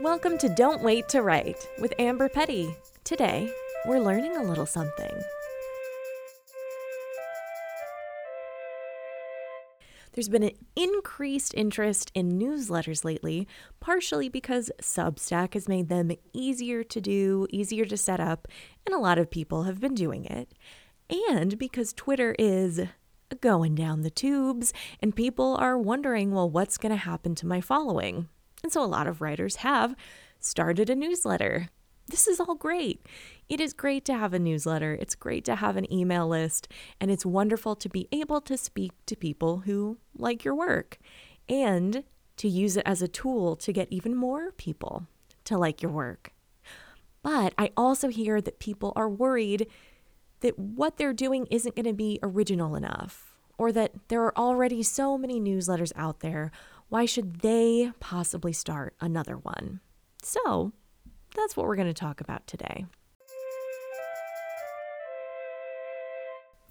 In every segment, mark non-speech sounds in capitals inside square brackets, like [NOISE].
Welcome to Don't Wait to Write with Amber Petty. Today, we're learning a little something. There's been an increased interest in newsletters lately, partially because Substack has made them easier to do, easier to set up, and a lot of people have been doing it, and because Twitter is going down the tubes and people are wondering, well, what's going to happen to my following? And so a lot of writers have started a newsletter. This is all great. It is great to have a newsletter. It's great to have an email list. And it's wonderful to be able to speak to people who like your work and to use it as a tool to get even more people to like your work. But I also hear that people are worried that what they're doing isn't going to be original enough, or that there are already so many newsletters out there. Why should they possibly start another one? So, that's what we're going to talk about today.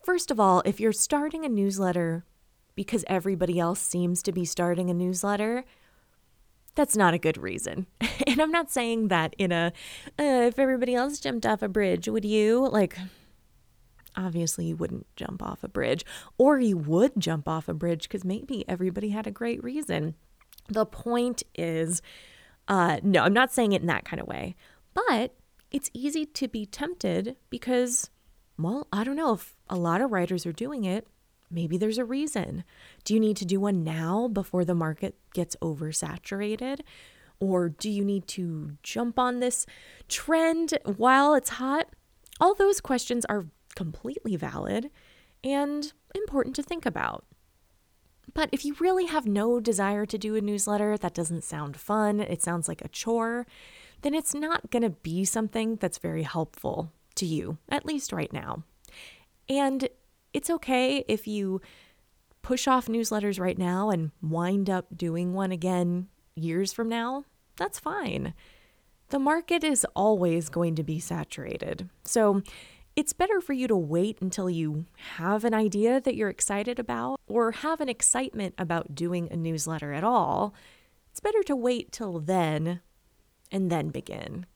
First of all, if you're starting a newsletter because everybody else seems to be starting a newsletter, that's not a good reason. [LAUGHS] and I'm not saying that in a, uh, if everybody else jumped off a bridge, would you? Like, obviously you wouldn't jump off a bridge, or you would jump off a bridge because maybe everybody had a great reason. The point is, uh, no, I'm not saying it in that kind of way, but it's easy to be tempted because, well, I don't know if a lot of writers are doing it. Maybe there's a reason. Do you need to do one now before the market gets oversaturated? Or do you need to jump on this trend while it's hot? All those questions are completely valid and important to think about. But if you really have no desire to do a newsletter, that doesn't sound fun, it sounds like a chore, then it's not going to be something that's very helpful to you, at least right now. And it's okay if you push off newsletters right now and wind up doing one again years from now. That's fine. The market is always going to be saturated. So it's better for you to wait until you have an idea that you're excited about or have an excitement about doing a newsletter at all. It's better to wait till then and then begin.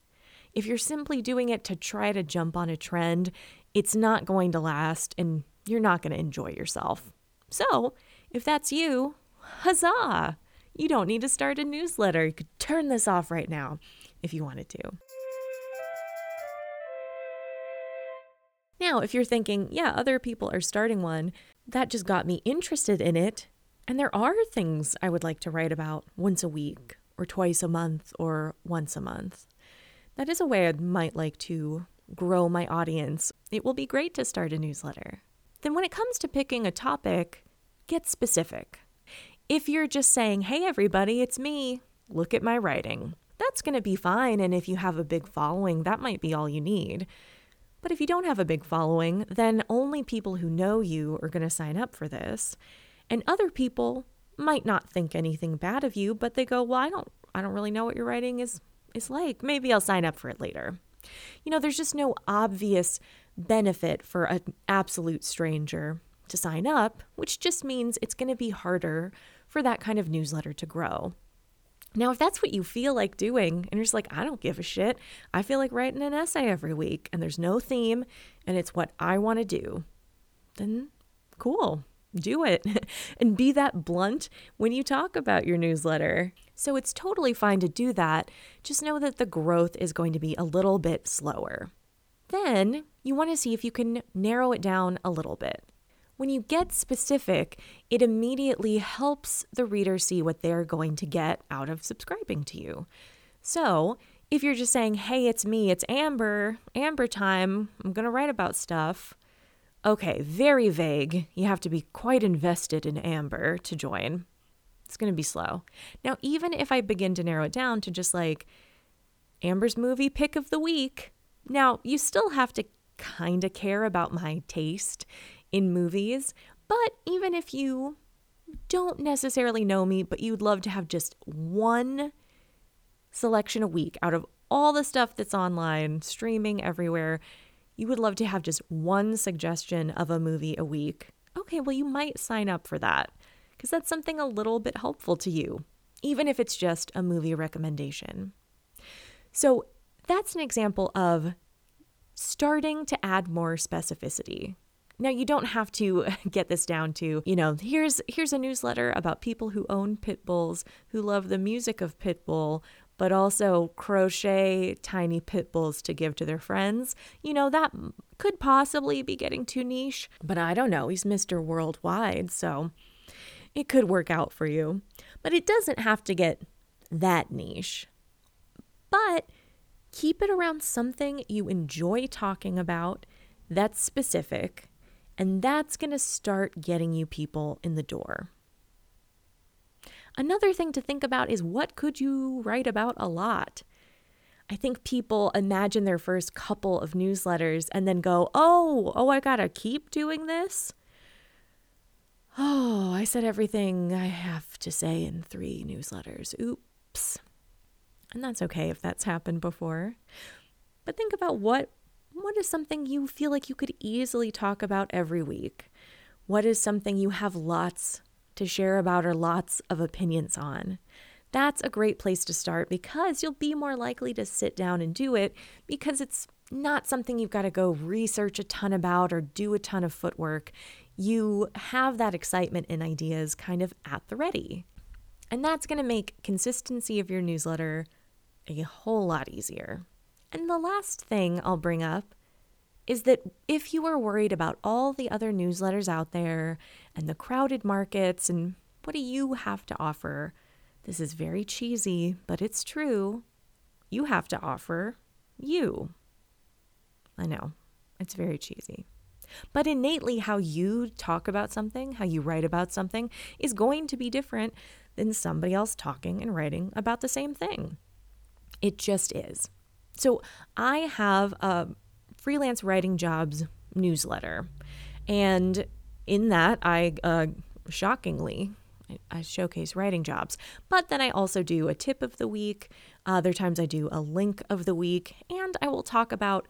If you're simply doing it to try to jump on a trend, it's not going to last and you're not going to enjoy yourself. So, if that's you, huzzah! You don't need to start a newsletter. You could turn this off right now if you wanted to. Now, if you're thinking, yeah, other people are starting one, that just got me interested in it. And there are things I would like to write about once a week, or twice a month, or once a month. That is a way I might like to grow my audience. It will be great to start a newsletter. Then, when it comes to picking a topic, get specific. If you're just saying, hey, everybody, it's me, look at my writing, that's going to be fine. And if you have a big following, that might be all you need. But if you don't have a big following, then only people who know you are going to sign up for this. And other people might not think anything bad of you, but they go, "Well, I don't I don't really know what your writing is is like. Maybe I'll sign up for it later." You know, there's just no obvious benefit for an absolute stranger to sign up, which just means it's going to be harder for that kind of newsletter to grow. Now, if that's what you feel like doing, and you're just like, I don't give a shit, I feel like writing an essay every week, and there's no theme, and it's what I want to do, then cool, do it. [LAUGHS] and be that blunt when you talk about your newsletter. So it's totally fine to do that. Just know that the growth is going to be a little bit slower. Then you want to see if you can narrow it down a little bit. When you get specific, it immediately helps the reader see what they're going to get out of subscribing to you. So, if you're just saying, hey, it's me, it's Amber, Amber time, I'm going to write about stuff. Okay, very vague. You have to be quite invested in Amber to join. It's going to be slow. Now, even if I begin to narrow it down to just like Amber's movie pick of the week, now you still have to kind of care about my taste in movies. But even if you don't necessarily know me, but you'd love to have just one selection a week out of all the stuff that's online, streaming everywhere, you would love to have just one suggestion of a movie a week. Okay, well, you might sign up for that because that's something a little bit helpful to you, even if it's just a movie recommendation. So that's an example of starting to add more specificity. Now you don't have to [LAUGHS] get this down to, you know, here's here's a newsletter about people who own pit bulls, who love the music of Pitbull, but also crochet tiny pit bulls to give to their friends. You know, that could possibly be getting too niche, but I don't know. He's Mr. Worldwide, so it could work out for you. But it doesn't have to get that niche. But keep it around something you enjoy talking about that's specific, and that's going to start getting you people in the door. Another thing to think about is what could you write about a lot? I think people imagine their first couple of newsletters and then go, oh, oh, I gotta keep doing this. Oh, I said everything I have to say in three newsletters. Oops. And that's okay if that's happened before. But think about what what is something you feel like you could easily talk about every week? What is something you have lots to share about or lots of opinions on? That's a great place to start because you'll be more likely to sit down and do it because it's not something you've got to go research a ton about or do a ton of footwork. You have that excitement and ideas kind of at the ready. And that's going to make consistency of your newsletter a whole lot easier. And the last thing I'll bring up is that if you are worried about all the other newsletters out there and the crowded markets and what do you have to offer, this is very cheesy, but it's true. You have to offer you. I know, it's very cheesy. But innately, how you talk about something, how you write about something, is going to be different than somebody else talking and writing about the same thing. It just is. So I have a freelance writing jobs newsletter. And in that, I uh, shockingly, I showcase writing jobs. But then I also do a tip of the week. Other times I do a link of the week. And I will talk about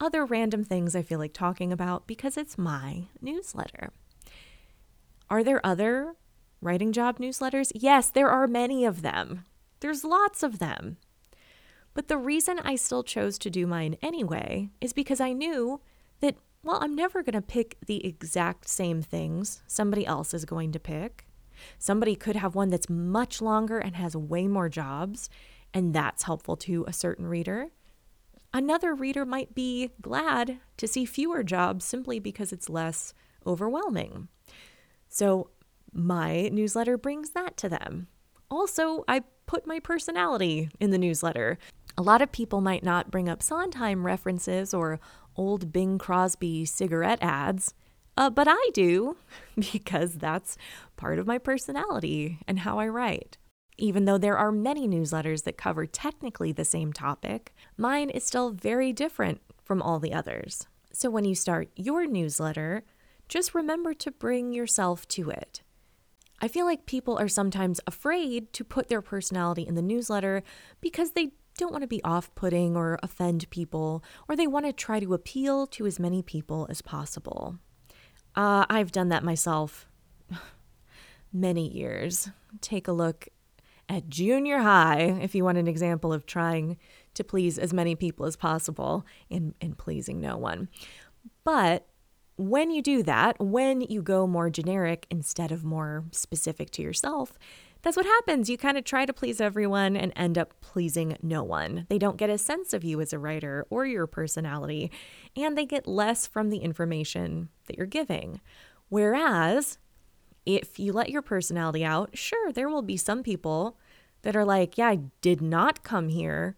other random things I feel like talking about because it's my newsletter. Are there other writing job newsletters? Yes, there are many of them. There's lots of them. But the reason I still chose to do mine anyway is because I knew that, well, I'm never going to pick the exact same things somebody else is going to pick. Somebody could have one that's much longer and has way more jobs, and that's helpful to a certain reader. Another reader might be glad to see fewer jobs simply because it's less overwhelming. So, my newsletter brings that to them. Also, I put my personality in the newsletter. A lot of people might not bring up Sondheim references or old Bing Crosby cigarette ads, uh, but I do [LAUGHS] because that's part of my personality and how I write. Even though there are many newsletters that cover technically the same topic, mine is still very different from all the others. So when you start your newsletter, just remember to bring yourself to it. I feel like people are sometimes afraid to put their personality in the newsletter because they don't want to be off putting or offend people, or they want to try to appeal to as many people as possible. Uh, I've done that myself [SIGHS] many years. Take a look at junior high if you want an example of trying to please as many people as possible and, and pleasing no one. But when you do that, when you go more generic instead of more specific to yourself, that's what happens. You kind of try to please everyone and end up pleasing no one. They don't get a sense of you as a writer or your personality, and they get less from the information that you're giving. Whereas, if you let your personality out, sure, there will be some people that are like, yeah, I did not come here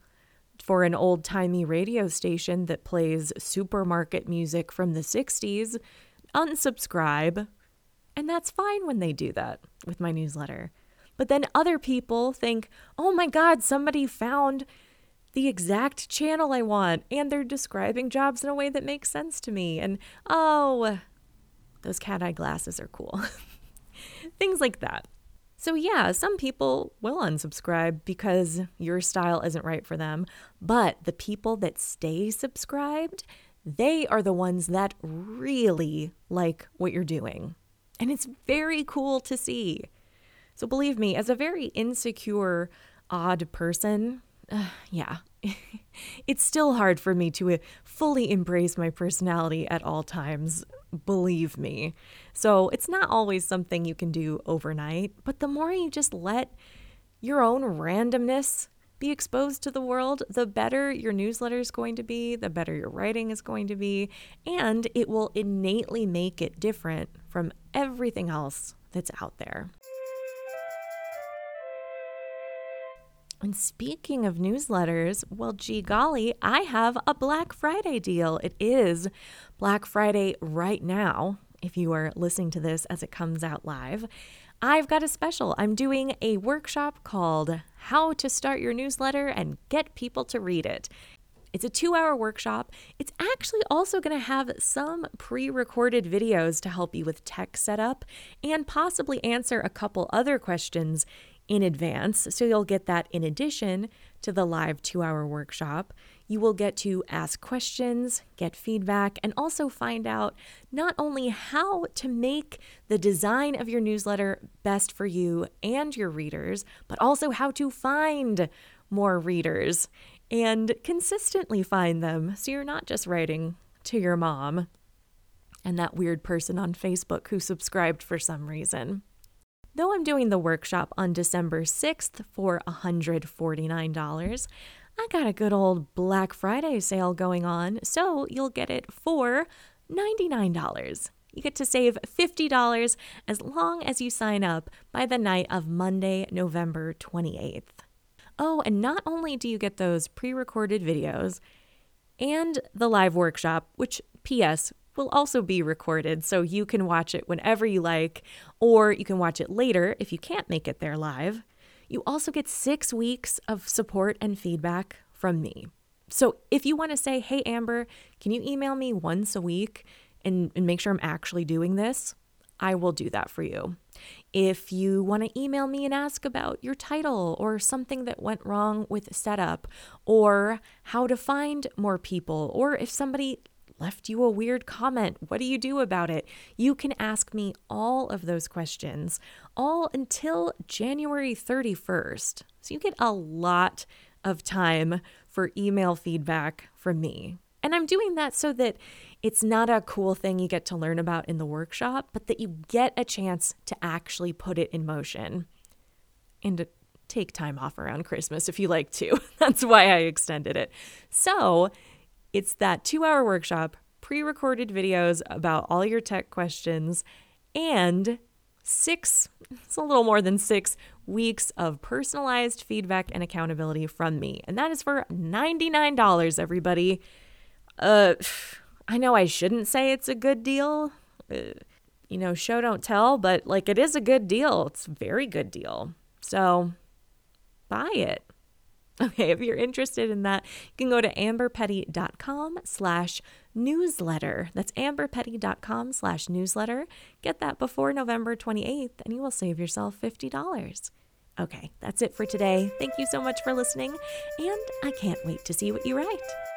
for an old timey radio station that plays supermarket music from the 60s. Unsubscribe. And that's fine when they do that with my newsletter. But then other people think, oh my God, somebody found the exact channel I want, and they're describing jobs in a way that makes sense to me. And oh, those cat eye glasses are cool. [LAUGHS] Things like that. So, yeah, some people will unsubscribe because your style isn't right for them, but the people that stay subscribed, they are the ones that really like what you're doing. And it's very cool to see. So believe me, as a very insecure, odd person, uh, yeah, [LAUGHS] it's still hard for me to uh, fully embrace my personality at all times, believe me. So it's not always something you can do overnight, but the more you just let your own randomness be exposed to the world, the better your newsletter is going to be, the better your writing is going to be, and it will innately make it different from everything else that's out there. And speaking of newsletters, well, gee golly, I have a Black Friday deal. It is Black Friday right now, if you are listening to this as it comes out live. I've got a special. I'm doing a workshop called How to Start Your Newsletter and Get People to Read It. It's a two hour workshop. It's actually also going to have some pre recorded videos to help you with tech setup and possibly answer a couple other questions in advance. So you'll get that in addition to the live two hour workshop. You will get to ask questions, get feedback, and also find out not only how to make the design of your newsletter best for you and your readers, but also how to find more readers and consistently find them so you're not just writing to your mom and that weird person on Facebook who subscribed for some reason. Though I'm doing the workshop on December 6th for $149, I got a good old Black Friday sale going on, so you'll get it for $99. You get to save $50 as long as you sign up by the night of Monday, November 28th. Oh, and not only do you get those pre recorded videos and the live workshop, which, P.S., will also be recorded so you can watch it whenever you like, or you can watch it later if you can't make it there live. You also get six weeks of support and feedback from me. So if you want to say, hey, Amber, can you email me once a week and, and make sure I'm actually doing this? I will do that for you. If you want to email me and ask about your title or something that went wrong with setup or how to find more people, or if somebody left you a weird comment. What do you do about it? You can ask me all of those questions, all until January 31st. So you get a lot of time for email feedback from me. And I'm doing that so that it's not a cool thing you get to learn about in the workshop, but that you get a chance to actually put it in motion and to take time off around Christmas if you like to. [LAUGHS] That's why I extended it. So, it's that two hour workshop, pre recorded videos about all your tech questions, and six, it's a little more than six weeks of personalized feedback and accountability from me. And that is for $99, everybody. Uh, I know I shouldn't say it's a good deal. Uh, you know, show don't tell, but like it is a good deal. It's a very good deal. So buy it. Okay, if you're interested in that, you can go to amberpetty.com slash newsletter. That's amberpetty.com slash newsletter. Get that before November 28th and you will save yourself $50. Okay, that's it for today. Thank you so much for listening, and I can't wait to see what you write.